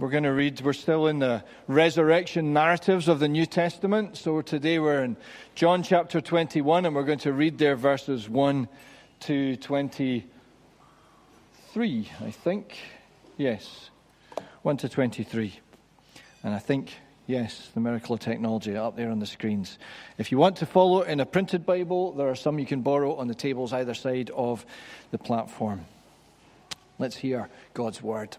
We're going to read, we're still in the resurrection narratives of the New Testament. So today we're in John chapter 21, and we're going to read there verses 1 to 23, I think. Yes, 1 to 23. And I think, yes, the miracle of technology up there on the screens. If you want to follow in a printed Bible, there are some you can borrow on the tables either side of the platform. Let's hear God's word.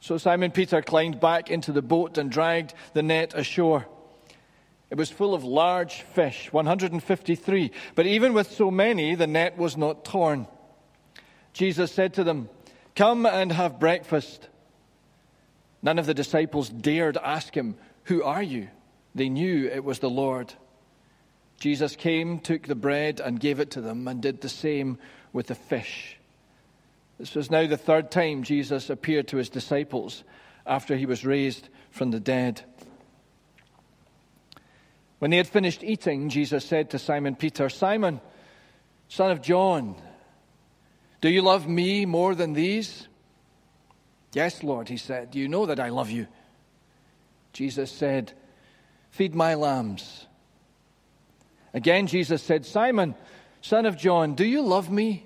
So Simon Peter climbed back into the boat and dragged the net ashore. It was full of large fish, 153. But even with so many, the net was not torn. Jesus said to them, Come and have breakfast. None of the disciples dared ask him, Who are you? They knew it was the Lord. Jesus came, took the bread, and gave it to them, and did the same with the fish. This was now the third time Jesus appeared to his disciples after he was raised from the dead. When they had finished eating, Jesus said to Simon Peter, Simon, son of John, do you love me more than these? Yes, Lord, he said. You know that I love you. Jesus said, Feed my lambs. Again, Jesus said, Simon, son of John, do you love me?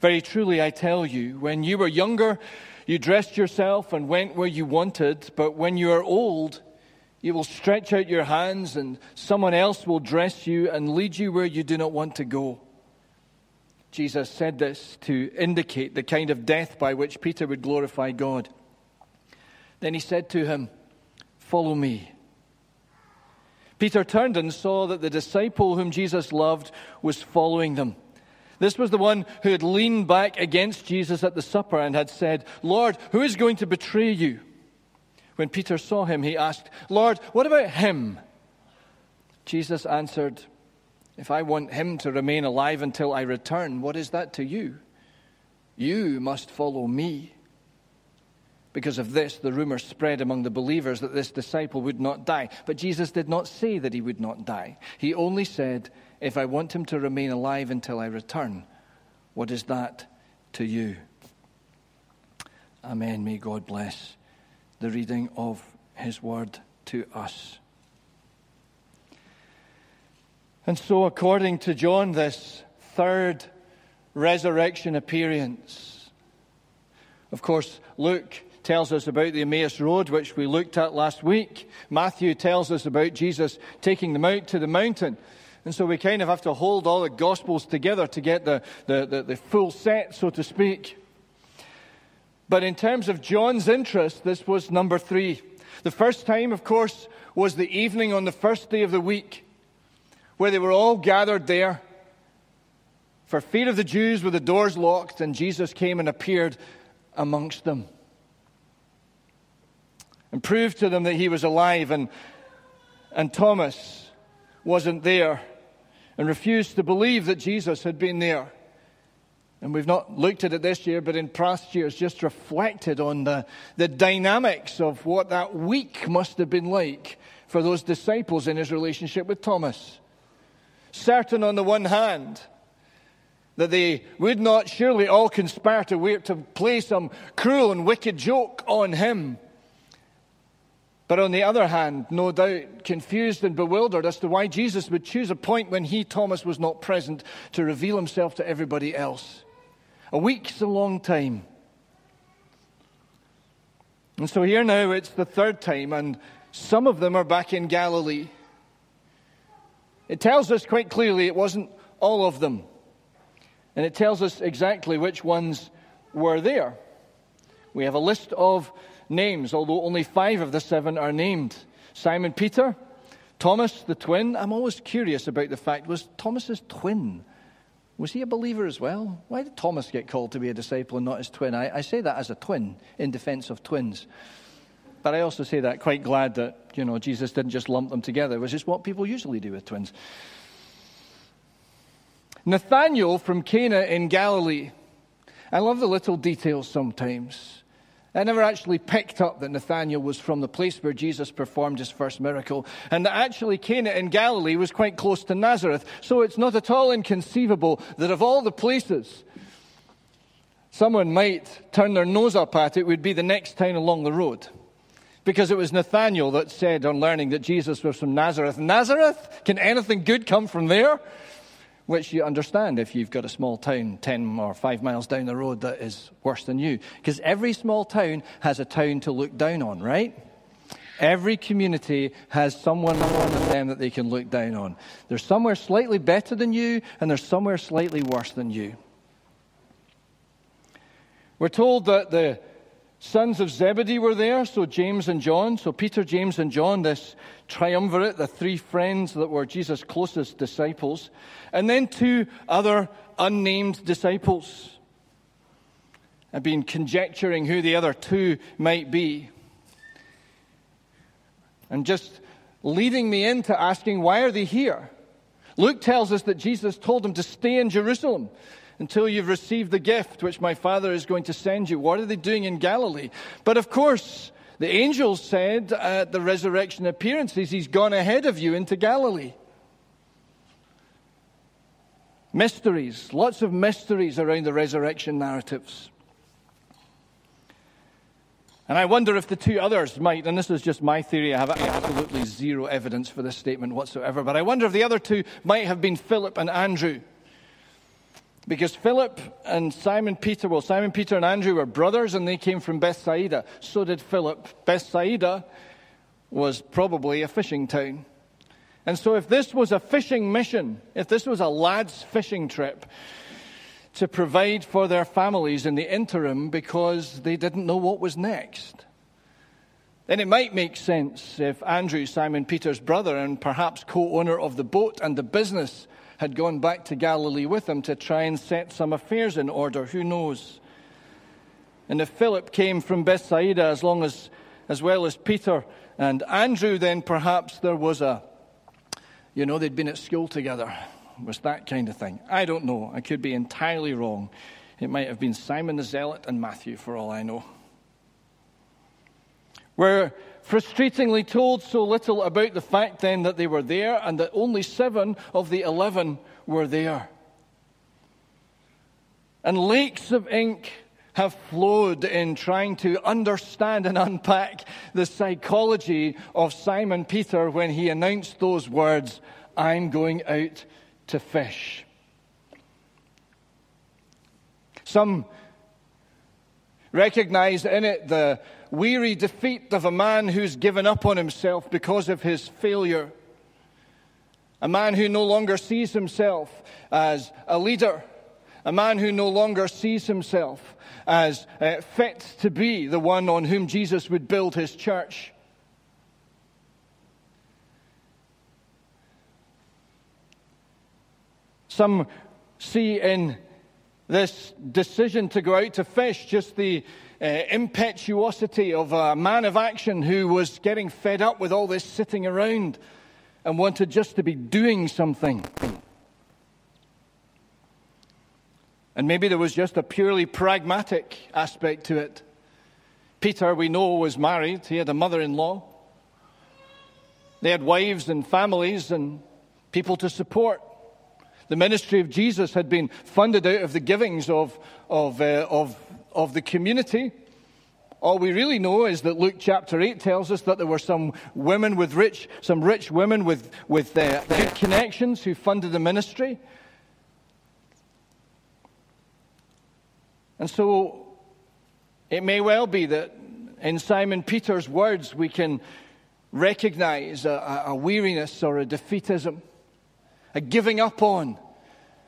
Very truly, I tell you, when you were younger, you dressed yourself and went where you wanted, but when you are old, you will stretch out your hands, and someone else will dress you and lead you where you do not want to go. Jesus said this to indicate the kind of death by which Peter would glorify God. Then he said to him, Follow me. Peter turned and saw that the disciple whom Jesus loved was following them. This was the one who had leaned back against Jesus at the supper and had said, Lord, who is going to betray you? When Peter saw him, he asked, Lord, what about him? Jesus answered, If I want him to remain alive until I return, what is that to you? You must follow me. Because of this, the rumor spread among the believers that this disciple would not die. But Jesus did not say that he would not die. He only said, If I want him to remain alive until I return, what is that to you? Amen. May God bless the reading of his word to us. And so, according to John, this third resurrection appearance, of course, Luke tells us about the Emmaus Road, which we looked at last week. Matthew tells us about Jesus taking them out to the mountain. And so we kind of have to hold all the Gospels together to get the, the, the, the full set, so to speak. But in terms of John's interest, this was number three. The first time, of course, was the evening on the first day of the week, where they were all gathered there for fear of the Jews with the doors locked, and Jesus came and appeared amongst them and proved to them that he was alive. And, and Thomas wasn't there and refused to believe that Jesus had been there. And we've not looked at it this year, but in past years, just reflected on the, the dynamics of what that week must have been like for those disciples in his relationship with Thomas. Certain on the one hand, that they would not surely all conspire to, to play some cruel and wicked joke on him. But on the other hand, no doubt confused and bewildered as to why Jesus would choose a point when he, Thomas, was not present to reveal himself to everybody else. A week's a long time. And so here now it's the third time, and some of them are back in Galilee. It tells us quite clearly it wasn't all of them. And it tells us exactly which ones were there. We have a list of names, although only five of the seven are named Simon Peter, Thomas the twin. I'm always curious about the fact was Thomas's twin was he a believer as well? Why did Thomas get called to be a disciple and not his twin? I, I say that as a twin in defense of twins. But I also say that quite glad that, you know, Jesus didn't just lump them together, which is what people usually do with twins. Nathanael from Cana in Galilee. I love the little details sometimes. I never actually picked up that Nathanael was from the place where Jesus performed his first miracle, and that actually Cana in Galilee was quite close to Nazareth. So it's not at all inconceivable that of all the places someone might turn their nose up at, it would be the next town along the road. Because it was Nathanael that said on learning that Jesus was from Nazareth. Nazareth? Can anything good come from there? Which you understand if you've got a small town 10 or 5 miles down the road that is worse than you. Because every small town has a town to look down on, right? Every community has someone on them that they can look down on. There's somewhere slightly better than you, and there's somewhere slightly worse than you. We're told that the sons of Zebedee were there, so James and John. So Peter, James, and John, this triumvirate, the three friends that were Jesus' closest disciples. And then two other unnamed disciples. I've been conjecturing who the other two might be. And just leading me into asking, why are they here? Luke tells us that Jesus told them to stay in Jerusalem until you've received the gift which my Father is going to send you. What are they doing in Galilee? But of course, the angels said at the resurrection appearances, He's gone ahead of you into Galilee. Mysteries, lots of mysteries around the resurrection narratives. And I wonder if the two others might, and this is just my theory, I have absolutely zero evidence for this statement whatsoever, but I wonder if the other two might have been Philip and Andrew. Because Philip and Simon Peter, well, Simon Peter and Andrew were brothers and they came from Bethsaida. So did Philip. Bethsaida was probably a fishing town. And so, if this was a fishing mission, if this was a lad's fishing trip to provide for their families in the interim because they didn't know what was next, then it might make sense if Andrew, Simon Peter's brother and perhaps co owner of the boat and the business, had gone back to Galilee with him to try and set some affairs in order. Who knows? And if Philip came from Bethsaida as long as as well as Peter and Andrew, then perhaps there was a you know, they'd been at school together. It was that kind of thing. I don't know. I could be entirely wrong. It might have been Simon the Zealot and Matthew, for all I know. We're frustratingly told so little about the fact then that they were there and that only seven of the eleven were there. And lakes of ink have flowed in trying to understand and unpack the psychology of Simon Peter when he announced those words, I'm going out to fish. Some recognize in it the weary defeat of a man who's given up on himself because of his failure, a man who no longer sees himself as a leader, a man who no longer sees himself as uh, fit to be the one on whom Jesus would build his church. Some see in this decision to go out to fish just the uh, impetuosity of a man of action who was getting fed up with all this sitting around and wanted just to be doing something. And maybe there was just a purely pragmatic aspect to it. Peter, we know, was married, he had a mother in law. They had wives and families and people to support. The ministry of Jesus had been funded out of the givings of, of, uh, of, of the community. All we really know is that Luke chapter 8 tells us that there were some women with rich, some rich women with, with uh, good connections who funded the ministry. And so it may well be that in Simon Peter's words we can recognize a, a weariness or a defeatism, a giving up on,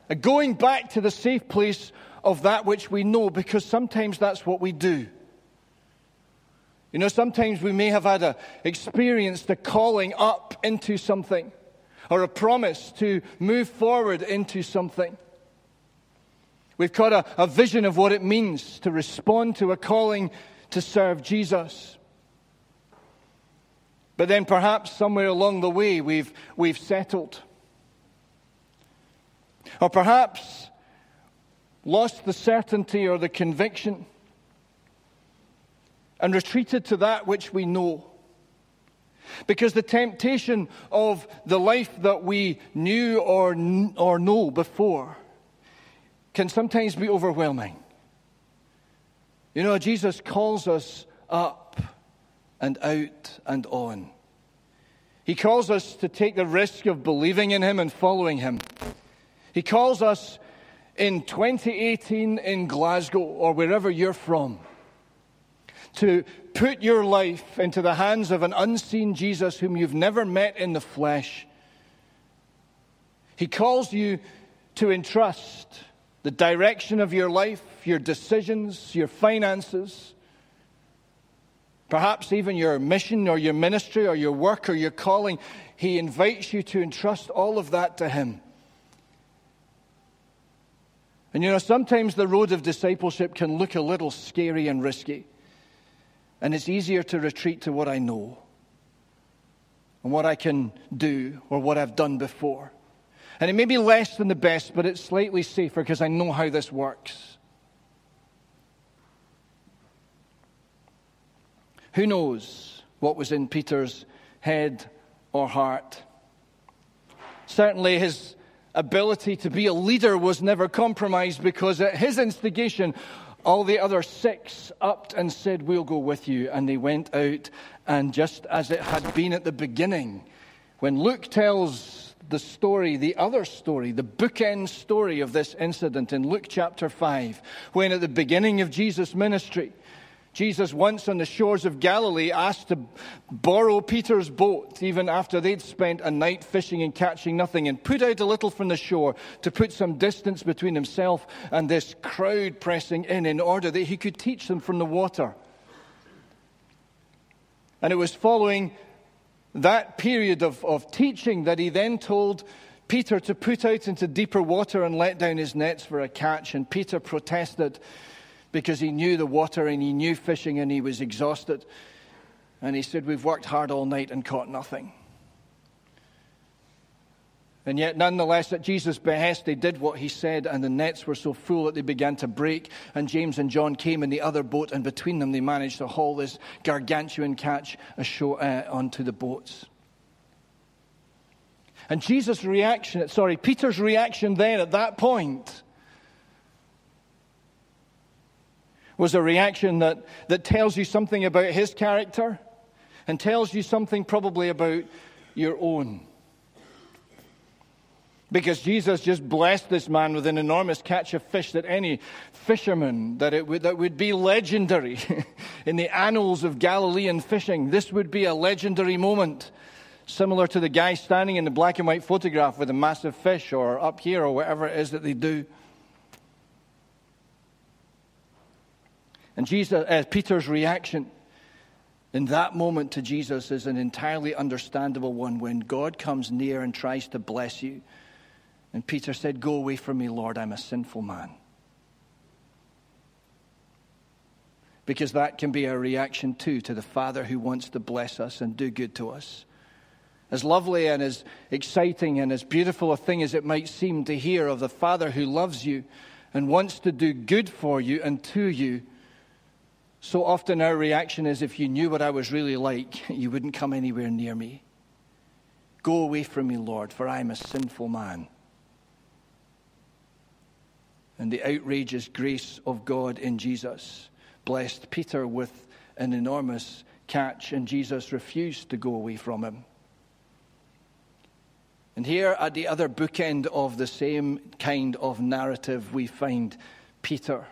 a going back to the safe place of that which we know, because sometimes that's what we do. You know, sometimes we may have had a experienced a calling up into something or a promise to move forward into something. We've got a, a vision of what it means to respond to a calling to serve Jesus. But then perhaps somewhere along the way we've, we've settled. Or perhaps lost the certainty or the conviction and retreated to that which we know. Because the temptation of the life that we knew or, or know before can sometimes be overwhelming. You know, Jesus calls us up and out and on. He calls us to take the risk of believing in Him and following Him. He calls us in 2018 in Glasgow or wherever you're from to put your life into the hands of an unseen Jesus whom you've never met in the flesh. He calls you to entrust the direction of your life, your decisions, your finances, perhaps even your mission or your ministry or your work or your calling. He invites you to entrust all of that to Him. And you know, sometimes the road of discipleship can look a little scary and risky. And it's easier to retreat to what I know and what I can do or what I've done before. And it may be less than the best, but it's slightly safer because I know how this works. Who knows what was in Peter's head or heart? Certainly, his ability to be a leader was never compromised because at his instigation, all the other six upped and said, We'll go with you. And they went out, and just as it had been at the beginning, when Luke tells the story, the other story, the bookend story of this incident in Luke chapter 5, when at the beginning of Jesus' ministry, Jesus, once on the shores of Galilee, asked to borrow Peter's boat, even after they'd spent a night fishing and catching nothing, and put out a little from the shore to put some distance between himself and this crowd pressing in, in order that he could teach them from the water. And it was following that period of, of teaching that he then told Peter to put out into deeper water and let down his nets for a catch. And Peter protested because he knew the water and he knew fishing and he was exhausted. And he said, We've worked hard all night and caught nothing. And yet, nonetheless, at Jesus' behest, they did what he said, and the nets were so full that they began to break. And James and John came in the other boat, and between them, they managed to haul this gargantuan catch ashore, uh, onto the boats. And Jesus' reaction, sorry, Peter's reaction then at that point was a reaction that, that tells you something about his character and tells you something probably about your own because Jesus just blessed this man with an enormous catch of fish that any fisherman, that, it would, that would be legendary in the annals of Galilean fishing. This would be a legendary moment, similar to the guy standing in the black and white photograph with a massive fish, or up here, or whatever it is that they do. And Jesus, uh, Peter's reaction in that moment to Jesus is an entirely understandable one when God comes near and tries to bless you And Peter said, Go away from me, Lord, I'm a sinful man. Because that can be a reaction too to the Father who wants to bless us and do good to us. As lovely and as exciting and as beautiful a thing as it might seem to hear of the Father who loves you and wants to do good for you and to you, so often our reaction is if you knew what I was really like, you wouldn't come anywhere near me. Go away from me, Lord, for I am a sinful man. And the outrageous grace of God in Jesus blessed Peter with an enormous catch, and Jesus refused to go away from him. And here at the other bookend of the same kind of narrative, we find Peter,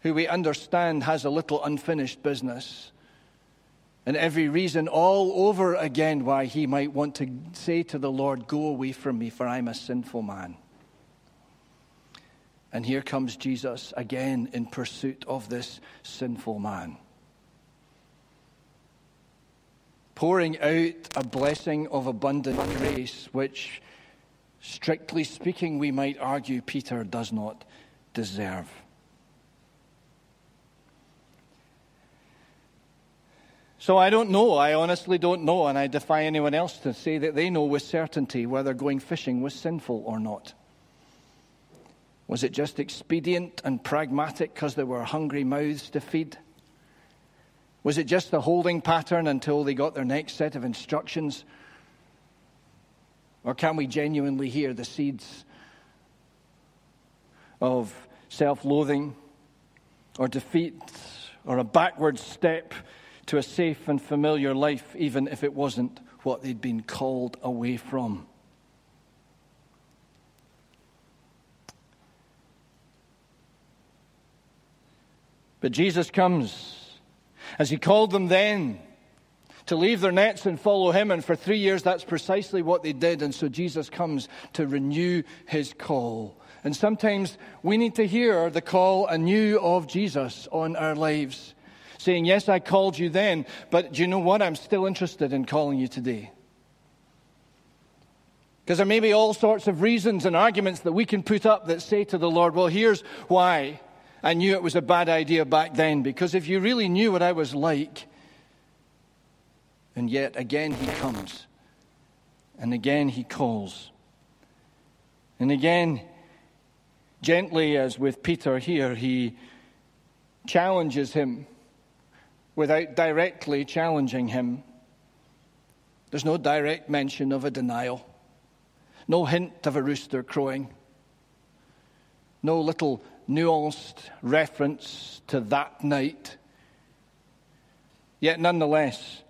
who we understand has a little unfinished business and every reason all over again why he might want to say to the Lord, Go away from me, for I'm a sinful man. And here comes Jesus again in pursuit of this sinful man. pouring out a blessing of abundant grace, which, strictly speaking, we might argue Peter does not deserve. So I don't know. I honestly don't know, and I defy anyone else to say that they know with certainty whether going fishing was sinful or not. Was it just expedient and pragmatic because there were hungry mouths to feed? Was it just the holding pattern until they got their next set of instructions? Or can we genuinely hear the seeds of self loathing or defeat or a backward step to a safe and familiar life, even if it wasn't what they'd been called away from? But Jesus comes as he called them then to leave their nets and follow him. And for three years, that's precisely what they did. And so Jesus comes to renew his call. And sometimes we need to hear the call anew of Jesus on our lives, saying, Yes, I called you then, but do you know what? I'm still interested in calling you today. Because there may be all sorts of reasons and arguments that we can put up that say to the Lord, Well, here's why. I knew it was a bad idea back then because if you really knew what I was like, and yet again he comes, and again he calls, and again, gently as with Peter here, he challenges him without directly challenging him. There's no direct mention of a denial, no hint of a rooster crowing, no little nuanced reference to that night. Yet, nonetheless,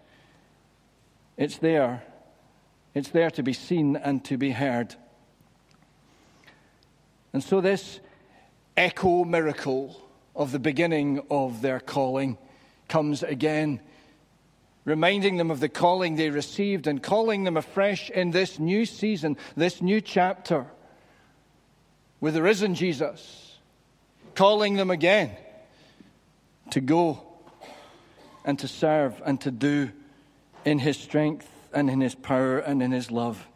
it's there. It's there to be seen and to be heard. And so, this echo miracle of the beginning of their calling comes again, reminding them of the calling they received and calling them afresh in this new season, this new chapter with the risen Jesus calling them again to go and to serve and to do in his strength and in his power and in his love.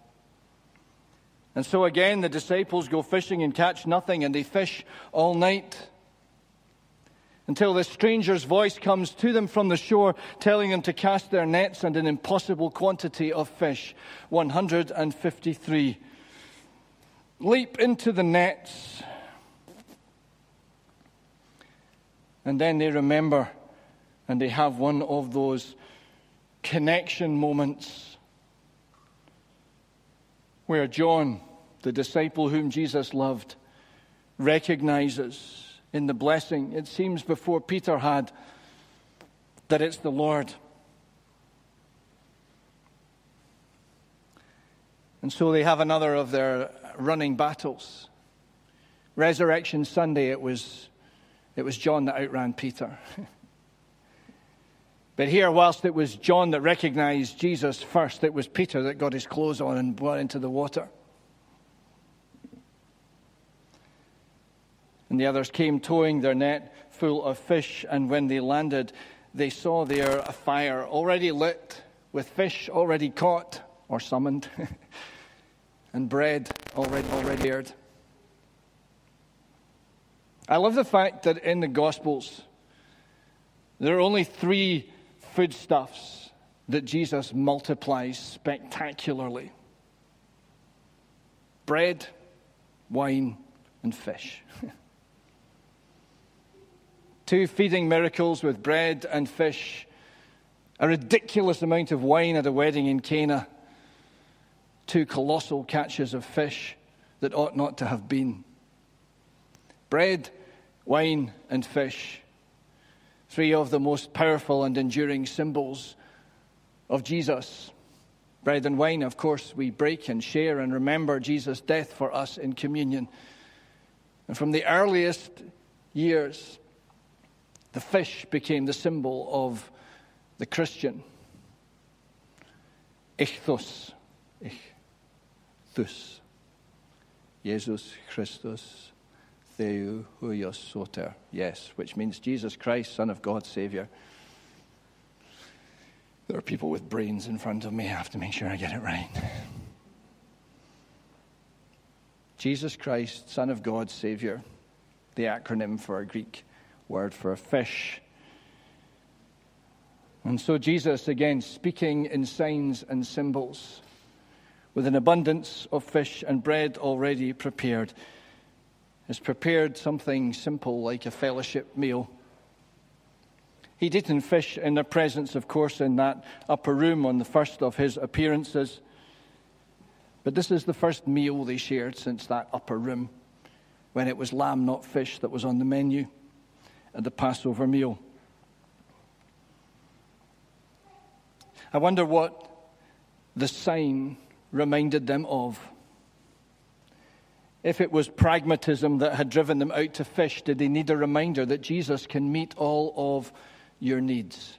And so again, the disciples go fishing and catch nothing, and they fish all night until the stranger's voice comes to them from the shore, telling them to cast their nets and an impossible quantity of fish 153. Leap into the nets And then they remember and they have one of those connection moments where John, the disciple whom Jesus loved, recognizes in the blessing, it seems before Peter had, that it's the Lord. And so they have another of their running battles. Resurrection Sunday, it was it was John that outran Peter. but here, whilst it was John that recognized Jesus first, it was Peter that got his clothes on and went into the water. And the others came towing their net full of fish, and when they landed, they saw there a fire already lit with fish already caught or summoned, and bread already already aired. I love the fact that in the Gospels, there are only three foodstuffs that Jesus multiplies spectacularly bread, wine, and fish. Two feeding miracles with bread and fish, a ridiculous amount of wine at a wedding in Cana, two colossal catches of fish that ought not to have been. Bread, wine, and fish, three of the most powerful and enduring symbols of Jesus. Bread and wine, of course, we break and share and remember Jesus' death for us in communion. And from the earliest years, the fish became the symbol of the Christian. Ichthus. Ichthus. Jesus Christus Theou huios soter. Yes, which means Jesus Christ, Son of God, Savior. There are people with brains in front of me. I have to make sure I get it right. Jesus Christ, Son of God, Savior, the acronym for a Greek word for a fish. And so Jesus, again, speaking in signs and symbols, with an abundance of fish and bread already prepared, has prepared something simple like a fellowship meal He'd eaten fish in their presence, of course, in that upper room on the first of his appearances. But this is the first meal they shared since that upper room, when it was lamb, not fish, that was on the menu at the Passover meal. I wonder what the sign reminded them of. If it was pragmatism that had driven them out to fish, did they need a reminder that Jesus can meet all of your needs.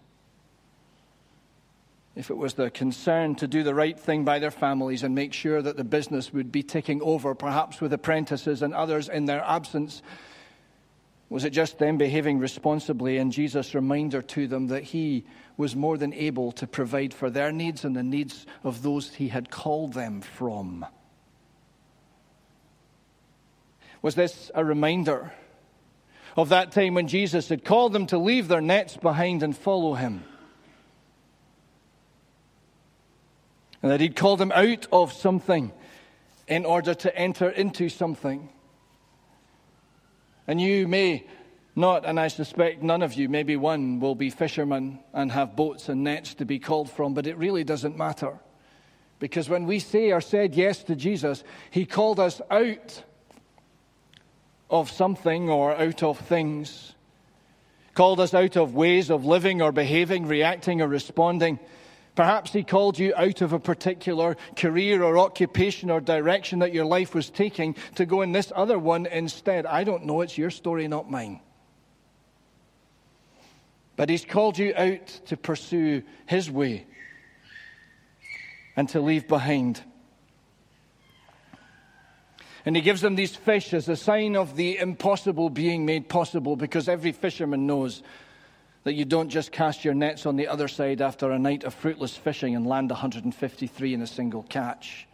If it was the concern to do the right thing by their families and make sure that the business would be ticking over, perhaps with apprentices and others in their absence, was it just them behaving responsibly and Jesus' reminder to them that He was more than able to provide for their needs and the needs of those He had called them from? Was this a reminder of that time when Jesus had called them to leave their nets behind and follow him. And that he'd called them out of something in order to enter into something. And you may not, and I suspect none of you, maybe one, will be fishermen and have boats and nets to be called from, but it really doesn't matter. Because when we say or said yes to Jesus, he called us out of something or out of things, called us out of ways of living or behaving, reacting or responding. Perhaps He called you out of a particular career or occupation or direction that your life was taking to go in this other one instead. I don't know. It's your story, not mine. But He's called you out to pursue His way and to leave behind and he gives them these fish as a sign of the impossible being made possible because every fisherman knows that you don't just cast your nets on the other side after a night of fruitless fishing and land 153 in a single catch.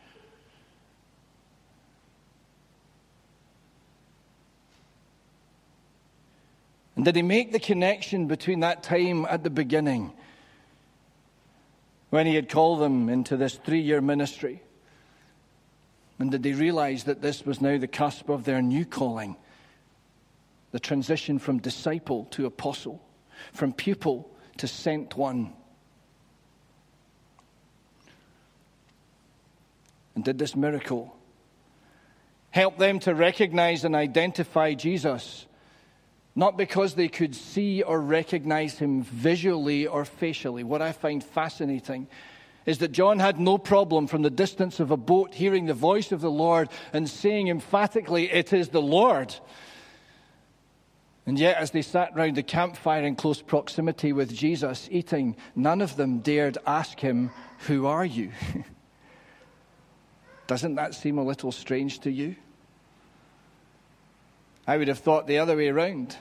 And did he make the connection between that time at the beginning when he had called them into this three year ministry? And did they realize that this was now the cusp of their new calling? The transition from disciple to apostle, from pupil to sent one. And did this miracle help them to recognize and identify Jesus? Not because they could see or recognize him visually or facially. What I find fascinating is that John had no problem from the distance of a boat hearing the voice of the Lord and saying emphatically, It is the Lord. And yet, as they sat round the campfire in close proximity with Jesus eating, none of them dared ask him, Who are you? Doesn't that seem a little strange to you? I would have thought the other way around.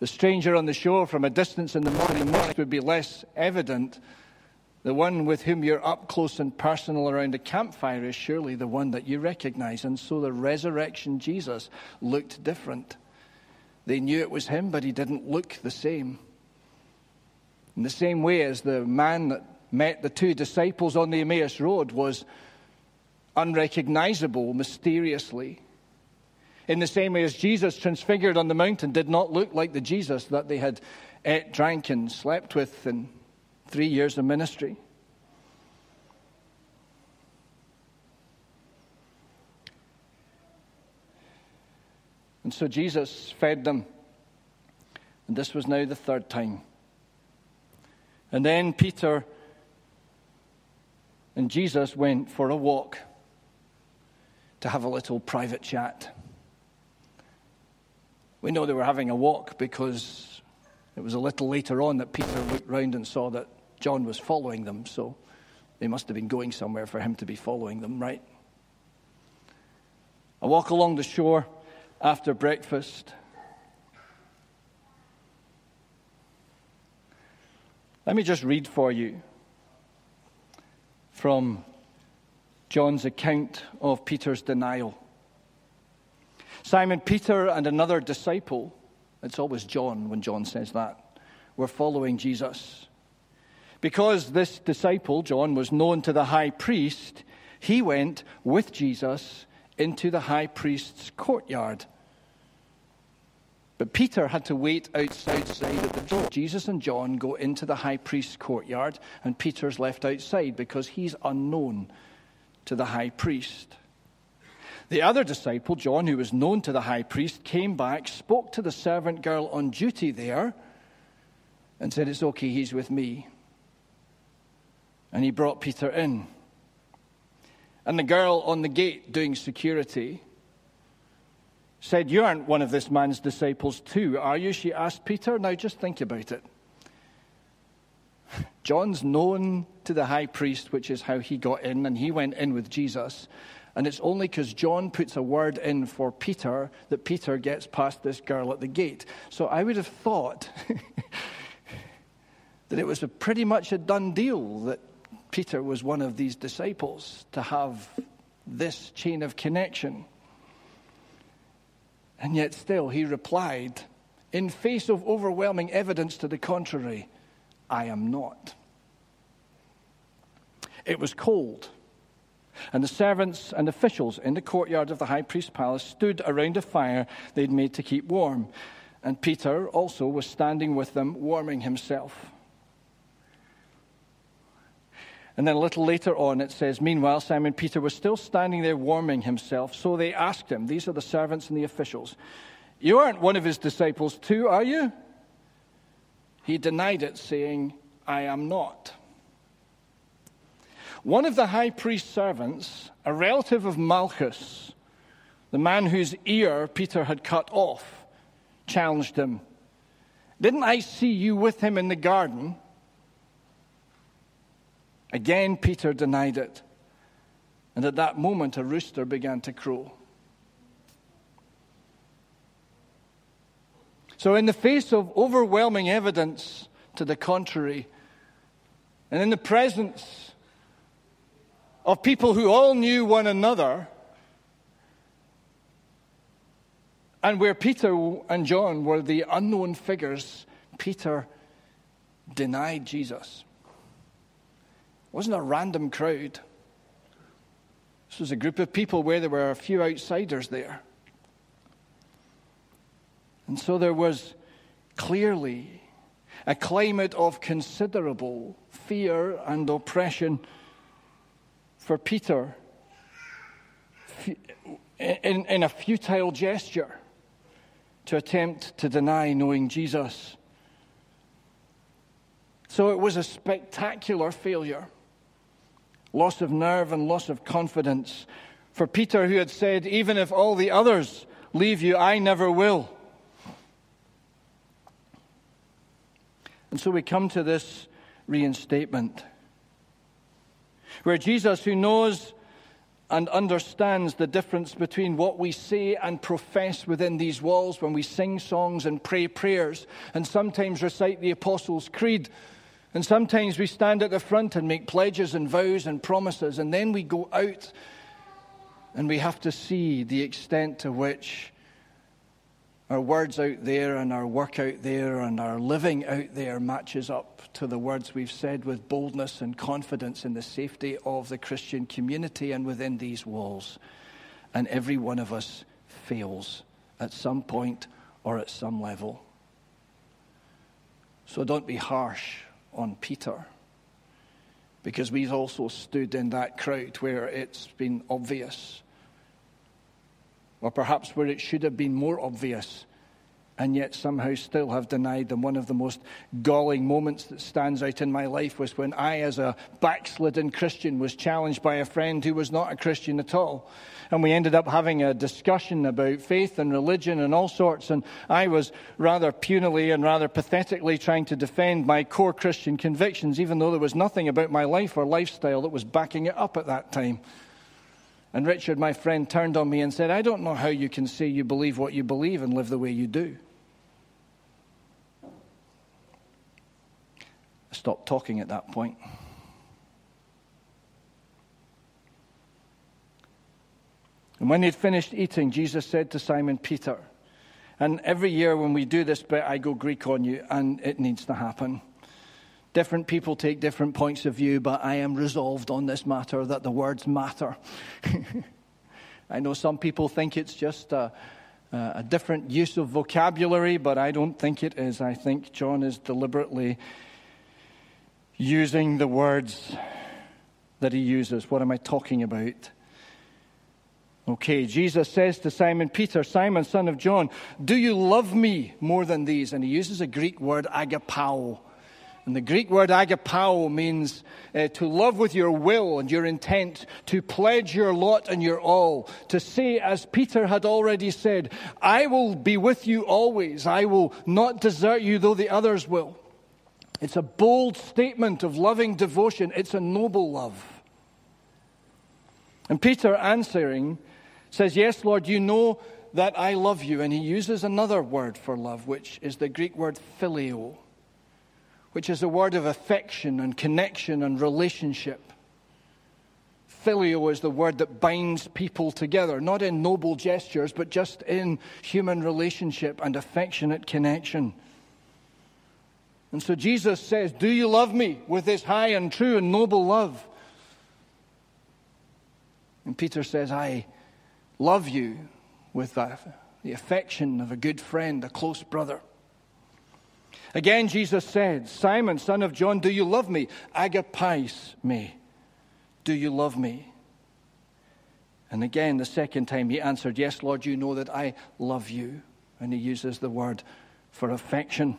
The stranger on the shore from a distance in the morning would be less evident The one with whom you're up close and personal around a campfire is surely the one that you recognize. And so the resurrection Jesus looked different. They knew it was him, but he didn't look the same. In the same way as the man that met the two disciples on the Emmaus Road was unrecognizable mysteriously. In the same way as Jesus, transfigured on the mountain, did not look like the Jesus that they had ate, drank, and slept with in three years of ministry. And so Jesus fed them. And this was now the third time. And then Peter and Jesus went for a walk to have a little private chat. We know they were having a walk because it was a little later on that Peter looked round and saw that John was following them, so they must have been going somewhere for him to be following them, right? A walk along the shore after breakfast. Let me just read for you from John's account of Peter's denial. Simon Peter and another disciple, it's always John when John says that, were following Jesus. Because this disciple, John, was known to the high priest, he went with Jesus into the high priest's courtyard. But Peter had to wait outside of the door. Jesus and John go into the high priest's courtyard, and Peter's left outside because he's unknown to the high priest. The other disciple, John, who was known to the high priest, came back, spoke to the servant girl on duty there, and said, It's okay, he's with me. And he brought Peter in. And the girl on the gate doing security said, You aren't one of this man's disciples, too, are you? She asked Peter. Now just think about it. John's known to the high priest, which is how he got in, and he went in with Jesus. And it's only because John puts a word in for Peter that Peter gets past this girl at the gate. So I would have thought that it was pretty much a done deal that Peter was one of these disciples to have this chain of connection. And yet, still, he replied, in face of overwhelming evidence to the contrary, I am not. It was cold, and the servants and officials in the courtyard of the high priest's palace stood around a fire they'd made to keep warm. And Peter also was standing with them, warming himself. And then a little later on, it says, Meanwhile, Simon Peter was still standing there warming himself. So they asked him, These are the servants and the officials, You aren't one of his disciples, too, are you? He denied it, saying, I am not. One of the high priest's servants, a relative of Malchus, the man whose ear Peter had cut off, challenged him. Didn't I see you with him in the garden? Again, Peter denied it. And at that moment, a rooster began to crow. So, in the face of overwhelming evidence to the contrary, and in the presence of people who all knew one another, and where Peter and John were the unknown figures, Peter denied Jesus. Wasn't a random crowd. This was a group of people where there were a few outsiders there. And so there was clearly a climate of considerable fear and oppression for Peter in, in a futile gesture to attempt to deny knowing Jesus. So it was a spectacular failure loss of nerve and loss of confidence. For Peter, who had said, Even if all the others leave you, I never will. And so we come to this reinstatement where Jesus, who knows and understands the difference between what we say and profess within these walls when we sing songs and pray prayers and sometimes recite the Apostles' Creed And sometimes we stand at the front and make pledges and vows and promises, and then we go out and we have to see the extent to which our words out there and our work out there and our living out there matches up to the words we've said with boldness and confidence in the safety of the Christian community and within these walls. And every one of us fails at some point or at some level. So don't be harsh on Peter. Because we've also stood in that crowd where it's been obvious, or perhaps where it should have been more obvious, and yet somehow still have denied them. One of the most galling moments that stands out in my life was when I, as a backslidden Christian, was challenged by a friend who was not a Christian at all. And we ended up having a discussion about faith and religion and all sorts. And I was rather punily and rather pathetically trying to defend my core Christian convictions, even though there was nothing about my life or lifestyle that was backing it up at that time. And Richard, my friend, turned on me and said, I don't know how you can say you believe what you believe and live the way you do. Stopped talking at that point. And when they'd finished eating, Jesus said to Simon Peter, and every year when we do this bit, I go Greek on you, and it needs to happen. Different people take different points of view, but I am resolved on this matter that the words matter. I know some people think it's just a, a different use of vocabulary, but I don't think it is. I think John is deliberately using the words that he uses. What am I talking about? Okay, Jesus says to Simon Peter, Simon, son of John, do you love me more than these? And he uses a Greek word, agapao. And the Greek word agapao means uh, to love with your will and your intent, to pledge your lot and your all, to say, as Peter had already said, I will be with you always. I will not desert you, though the others will. It's a bold statement of loving devotion. It's a noble love. And Peter answering says, Yes, Lord, you know that I love you. And he uses another word for love, which is the Greek word phileo, which is a word of affection and connection and relationship. Phileo is the word that binds people together, not in noble gestures, but just in human relationship and affectionate connection. And so Jesus says, Do you love me with this high and true and noble love? And Peter says, I love you with the, the affection of a good friend, a close brother. Again, Jesus said, Simon, son of John, do you love me? Agapais me. Do you love me? And again, the second time he answered, Yes, Lord, you know that I love you. And he uses the word for affection.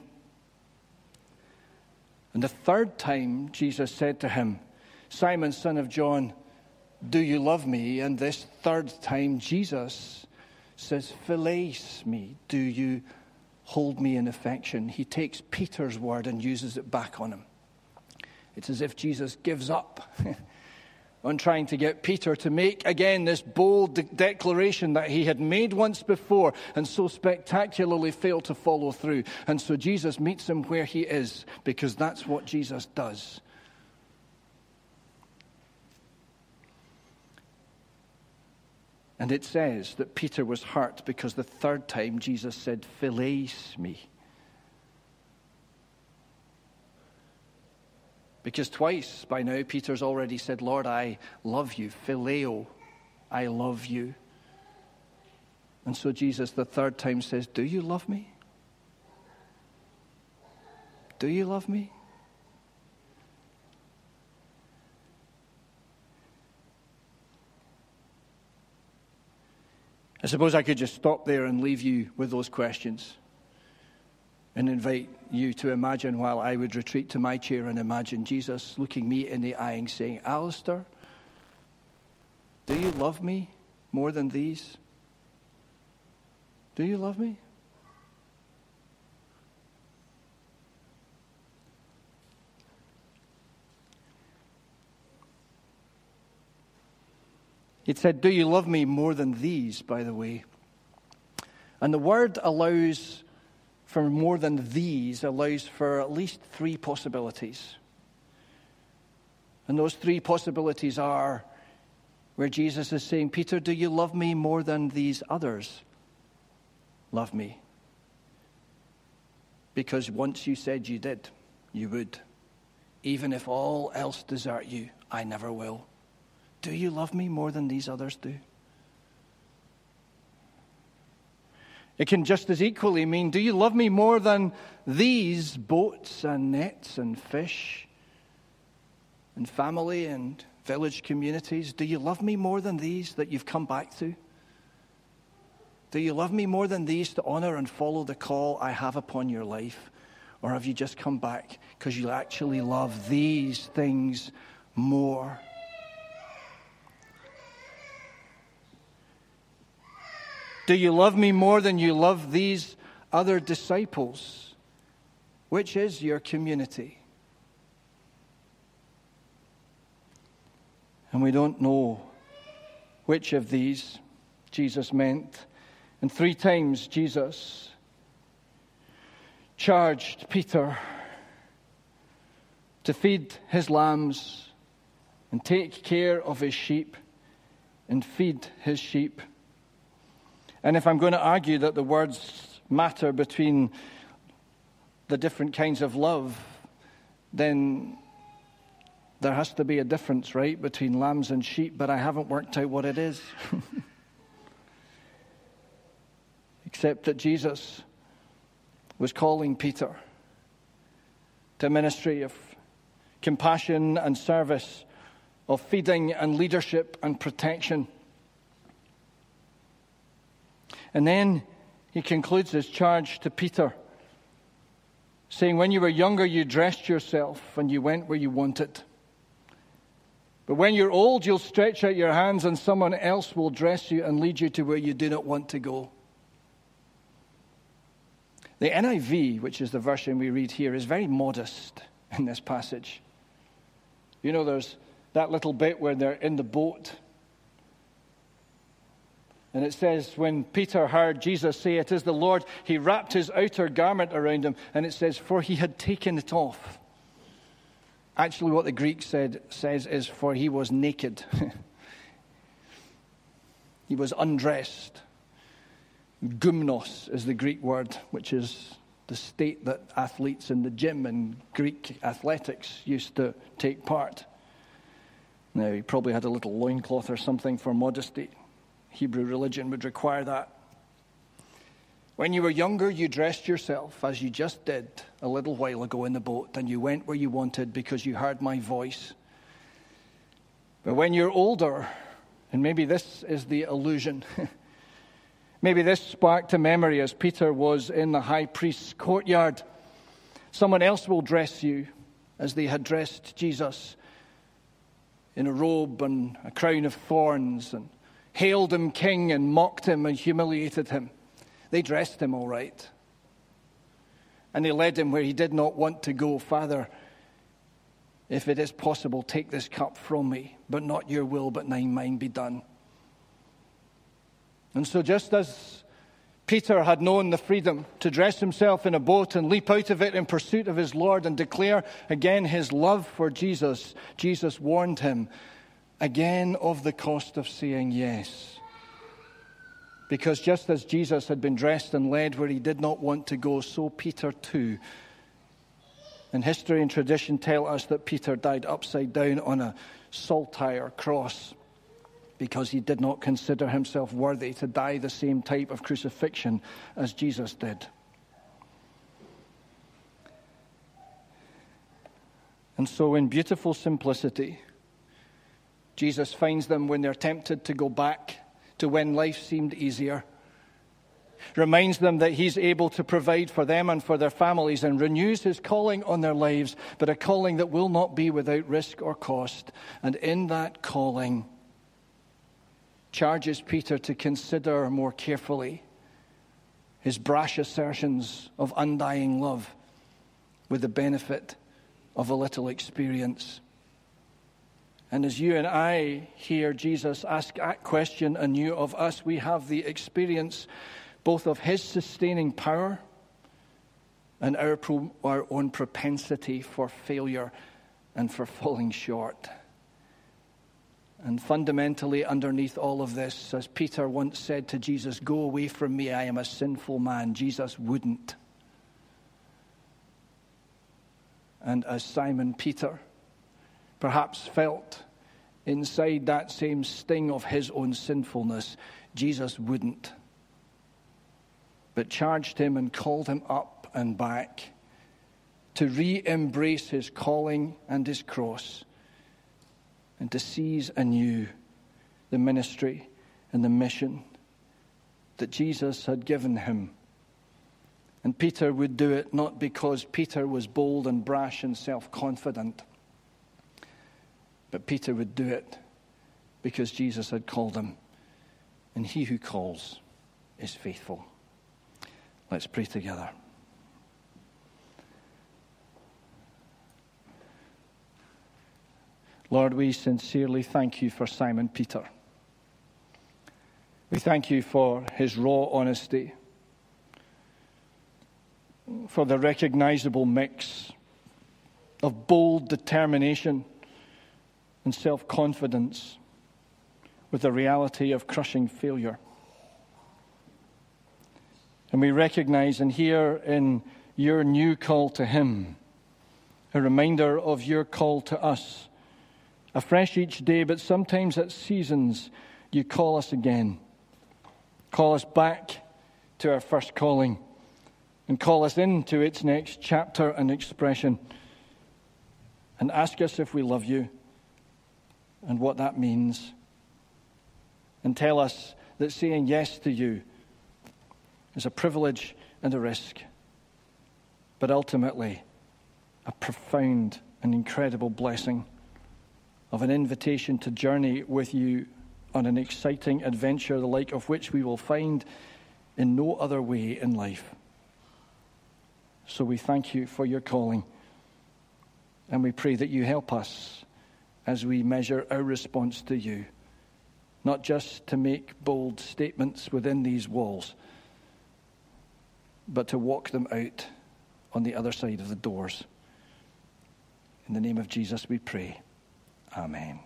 And the third time, Jesus said to him, Simon, son of John, do you love me? And this third time, Jesus says, Phileis me. Do you hold me in affection? He takes Peter's word and uses it back on him. It's as if Jesus gives up on trying to get Peter to make again this bold de- declaration that he had made once before and so spectacularly failed to follow through. And so Jesus meets him where he is because that's what Jesus does. And it says that Peter was hurt because the third time Jesus said, Phileis me. Because twice by now Peter's already said, Lord, I love you. Phileo, I love you. And so Jesus the third time says, Do you love me? Do you love me? I suppose I could just stop there and leave you with those questions and invite you to imagine while I would retreat to my chair and imagine Jesus looking me in the eye and saying, Alistair, do you love me more than these? Do you love me? It said, Do you love me more than these, by the way? And the word allows for more than these, allows for at least three possibilities. And those three possibilities are where Jesus is saying, Peter, do you love me more than these others love me? Because once you said you did, you would. Even if all else desert you, I never will. Do you love me more than these others do? It can just as equally mean, do you love me more than these boats and nets and fish and family and village communities? Do you love me more than these that you've come back to? Do you love me more than these to honor and follow the call I have upon your life? Or have you just come back because you actually love these things more? Do you love me more than you love these other disciples? Which is your community? And we don't know which of these Jesus meant. And three times Jesus charged Peter to feed his lambs and take care of his sheep and feed his sheep. And if I'm going to argue that the words matter between the different kinds of love, then there has to be a difference, right, between lambs and sheep, but I haven't worked out what it is. Except that Jesus was calling Peter to a ministry of compassion and service, of feeding and leadership and protection. And then he concludes his charge to Peter, saying, When you were younger, you dressed yourself and you went where you wanted. But when you're old, you'll stretch out your hands and someone else will dress you and lead you to where you do not want to go. The NIV, which is the version we read here, is very modest in this passage. You know, there's that little bit where they're in the boat and it says, when Peter heard Jesus say, It is the Lord, he wrapped his outer garment around him. And it says, For he had taken it off. Actually, what the Greek said, says is, For he was naked. he was undressed. Gymnos is the Greek word, which is the state that athletes in the gym and Greek athletics used to take part. Now, he probably had a little loincloth or something for modesty. Hebrew religion would require that. When you were younger, you dressed yourself as you just did a little while ago in the boat, and you went where you wanted because you heard my voice. But when you're older, and maybe this is the illusion, maybe this sparked a memory as Peter was in the high priest's courtyard. Someone else will dress you as they had dressed Jesus in a robe and a crown of thorns and hailed him king and mocked him and humiliated him. They dressed him all right. And they led him where he did not want to go. Father, if it is possible, take this cup from me, but not your will, but mine be done. And so, just as Peter had known the freedom to dress himself in a boat and leap out of it in pursuit of his Lord and declare again his love for Jesus, Jesus warned him again of the cost of saying yes. Because just as Jesus had been dressed and led where he did not want to go, so Peter too. And history and tradition tell us that Peter died upside down on a saltire cross because he did not consider himself worthy to die the same type of crucifixion as Jesus did. And so, in beautiful simplicity, Jesus finds them when they're tempted to go back to when life seemed easier. Reminds them that He's able to provide for them and for their families and renews His calling on their lives, but a calling that will not be without risk or cost. And in that calling, charges Peter to consider more carefully his brash assertions of undying love with the benefit of a little experience. And as you and I hear Jesus ask that question anew of us, we have the experience both of his sustaining power and our, pro- our own propensity for failure and for falling short. And fundamentally, underneath all of this, as Peter once said to Jesus, Go away from me, I am a sinful man, Jesus wouldn't. And as Simon Peter perhaps felt inside that same sting of his own sinfulness, Jesus wouldn't, but charged him and called him up and back to re embrace his calling and his cross and to seize anew the ministry and the mission that Jesus had given him. And Peter would do it not because Peter was bold and brash and self confident, but Peter would do it because Jesus had called him. And he who calls is faithful. Let's pray together. Lord, we sincerely thank you for Simon Peter. We thank you for his raw honesty, for the recognizable mix of bold determination and self confidence with the reality of crushing failure. And we recognize and hear in your new call to him a reminder of your call to us afresh each day, but sometimes at seasons you call us again. Call us back to our first calling and call us into its next chapter and expression and ask us if we love you and what that means. And tell us that saying yes to you is a privilege and a risk, but ultimately a profound and incredible blessing of an invitation to journey with you on an exciting adventure, the like of which we will find in no other way in life. So we thank you for your calling, and we pray that you help us as we measure our response to you, not just to make bold statements within these walls, but to walk them out on the other side of the doors. In the name of Jesus, we pray. Amen.